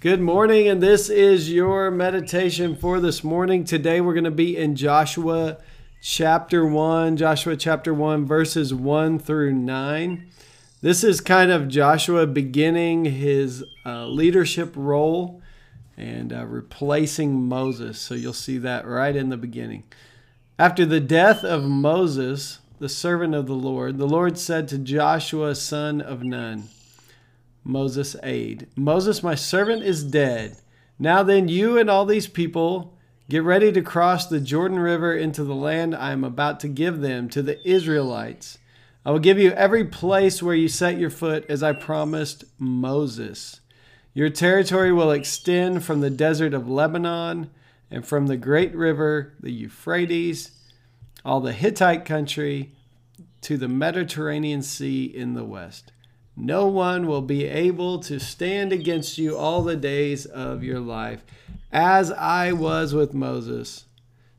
Good morning, and this is your meditation for this morning. Today we're going to be in Joshua chapter 1, Joshua chapter 1, verses 1 through 9. This is kind of Joshua beginning his uh, leadership role and uh, replacing Moses. So you'll see that right in the beginning. After the death of Moses, the servant of the Lord, the Lord said to Joshua, son of Nun, Moses' aide. Moses, my servant, is dead. Now then, you and all these people get ready to cross the Jordan River into the land I am about to give them to the Israelites. I will give you every place where you set your foot, as I promised Moses. Your territory will extend from the desert of Lebanon and from the great river, the Euphrates, all the Hittite country, to the Mediterranean Sea in the west. No one will be able to stand against you all the days of your life. As I was with Moses,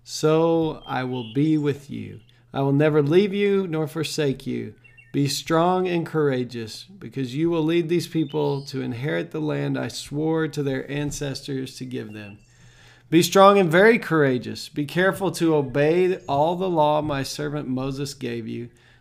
so I will be with you. I will never leave you nor forsake you. Be strong and courageous, because you will lead these people to inherit the land I swore to their ancestors to give them. Be strong and very courageous. Be careful to obey all the law my servant Moses gave you.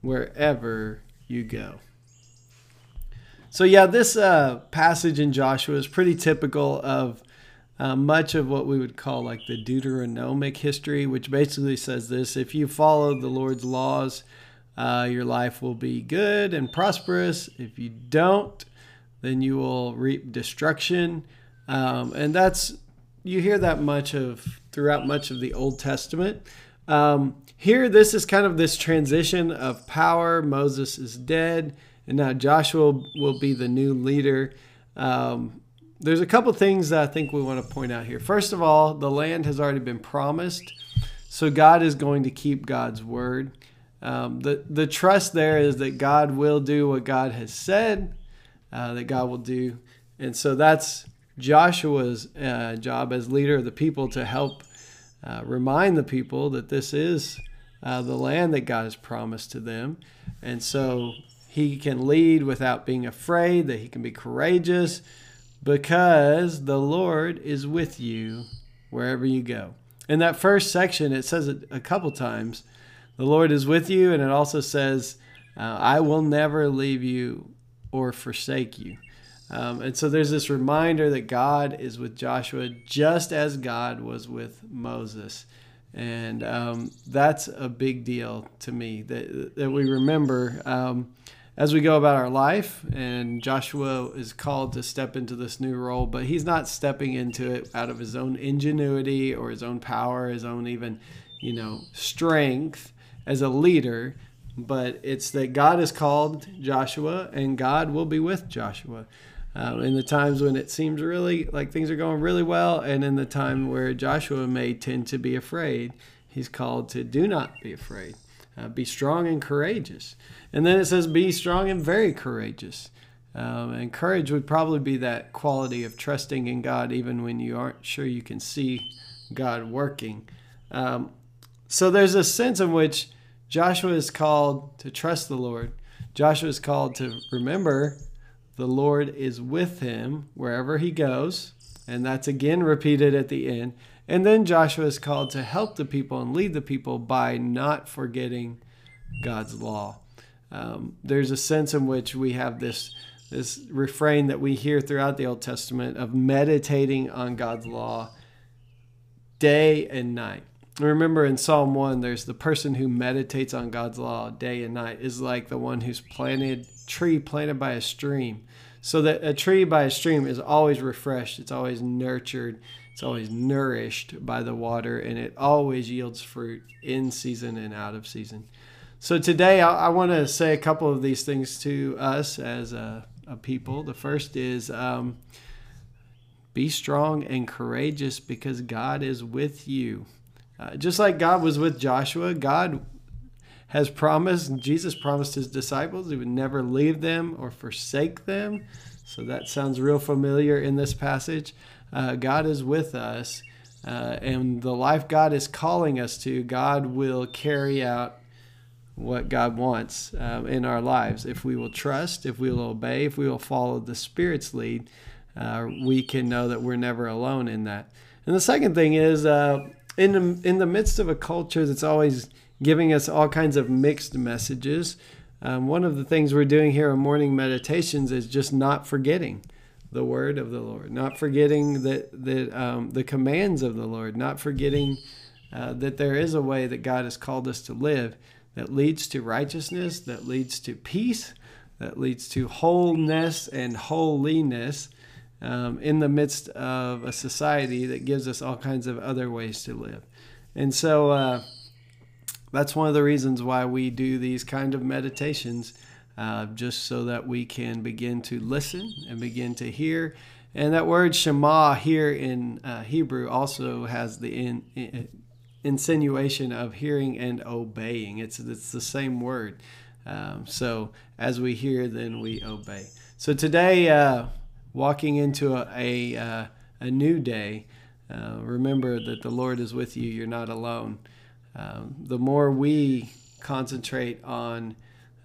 wherever you go. So, yeah, this uh, passage in Joshua is pretty typical of uh, much of what we would call like the Deuteronomic history, which basically says this if you follow the Lord's laws, uh, your life will be good and prosperous. If you don't, then you will reap destruction. Um, and that's, you hear that much of throughout much of the Old Testament. Um, here, this is kind of this transition of power. Moses is dead, and now Joshua will be the new leader. Um, there's a couple things that I think we want to point out here. First of all, the land has already been promised, so God is going to keep God's word. Um, the the trust there is that God will do what God has said, uh, that God will do, and so that's Joshua's uh, job as leader of the people to help uh, remind the people that this is uh, the land that God has promised to them. And so he can lead without being afraid, that he can be courageous because the Lord is with you wherever you go. In that first section, it says it a couple times the Lord is with you, and it also says, uh, I will never leave you or forsake you. Um, and so there's this reminder that God is with Joshua just as God was with Moses. And um, that's a big deal to me that, that we remember um, as we go about our life. And Joshua is called to step into this new role, but he's not stepping into it out of his own ingenuity or his own power, his own even, you know, strength as a leader. But it's that God has called Joshua and God will be with Joshua um, in the times when it seems really like things are going really well, and in the time where Joshua may tend to be afraid, he's called to do not be afraid, uh, be strong and courageous. And then it says, be strong and very courageous. Um, and courage would probably be that quality of trusting in God even when you aren't sure you can see God working. Um, so there's a sense in which Joshua is called to trust the Lord. Joshua is called to remember the Lord is with him wherever he goes. And that's again repeated at the end. And then Joshua is called to help the people and lead the people by not forgetting God's law. Um, there's a sense in which we have this this refrain that we hear throughout the Old Testament of meditating on God's law day and night. Remember in Psalm 1, there's the person who meditates on God's law day and night is like the one who's planted, tree planted by a stream. So that a tree by a stream is always refreshed, it's always nurtured, it's always nourished by the water, and it always yields fruit in season and out of season. So today I, I want to say a couple of these things to us as a, a people. The first is um, be strong and courageous because God is with you. Uh, just like God was with Joshua, God has promised, Jesus promised his disciples he would never leave them or forsake them. So that sounds real familiar in this passage. Uh, God is with us, uh, and the life God is calling us to, God will carry out what God wants um, in our lives. If we will trust, if we will obey, if we will follow the Spirit's lead, uh, we can know that we're never alone in that. And the second thing is, uh, in the, in the midst of a culture that's always giving us all kinds of mixed messages, um, one of the things we're doing here in morning meditations is just not forgetting the word of the Lord, not forgetting that that um, the commands of the Lord, not forgetting uh, that there is a way that God has called us to live that leads to righteousness, that leads to peace, that leads to wholeness and holiness um, in the midst of a society that gives us all kinds of other ways to live. And so uh, that's one of the reasons why we do these kind of meditations, uh, just so that we can begin to listen and begin to hear. And that word Shema here in uh, Hebrew also has the in, in, insinuation of hearing and obeying. It's it's the same word. Um, so as we hear, then we obey. So today, uh, walking into a, a, uh, a new day, uh, remember that the Lord is with you. You're not alone. Um, the more we concentrate on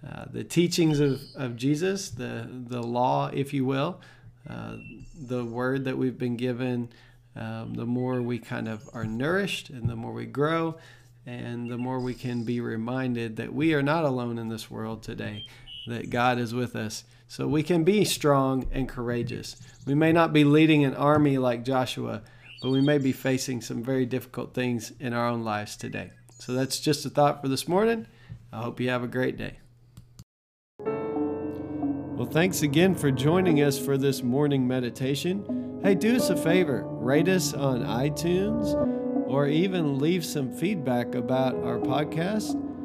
uh, the teachings of, of Jesus, the, the law, if you will, uh, the word that we've been given, um, the more we kind of are nourished and the more we grow, and the more we can be reminded that we are not alone in this world today, that God is with us. So we can be strong and courageous. We may not be leading an army like Joshua, but we may be facing some very difficult things in our own lives today. So that's just a thought for this morning. I hope you have a great day. Well, thanks again for joining us for this morning meditation. Hey, do us a favor rate us on iTunes or even leave some feedback about our podcast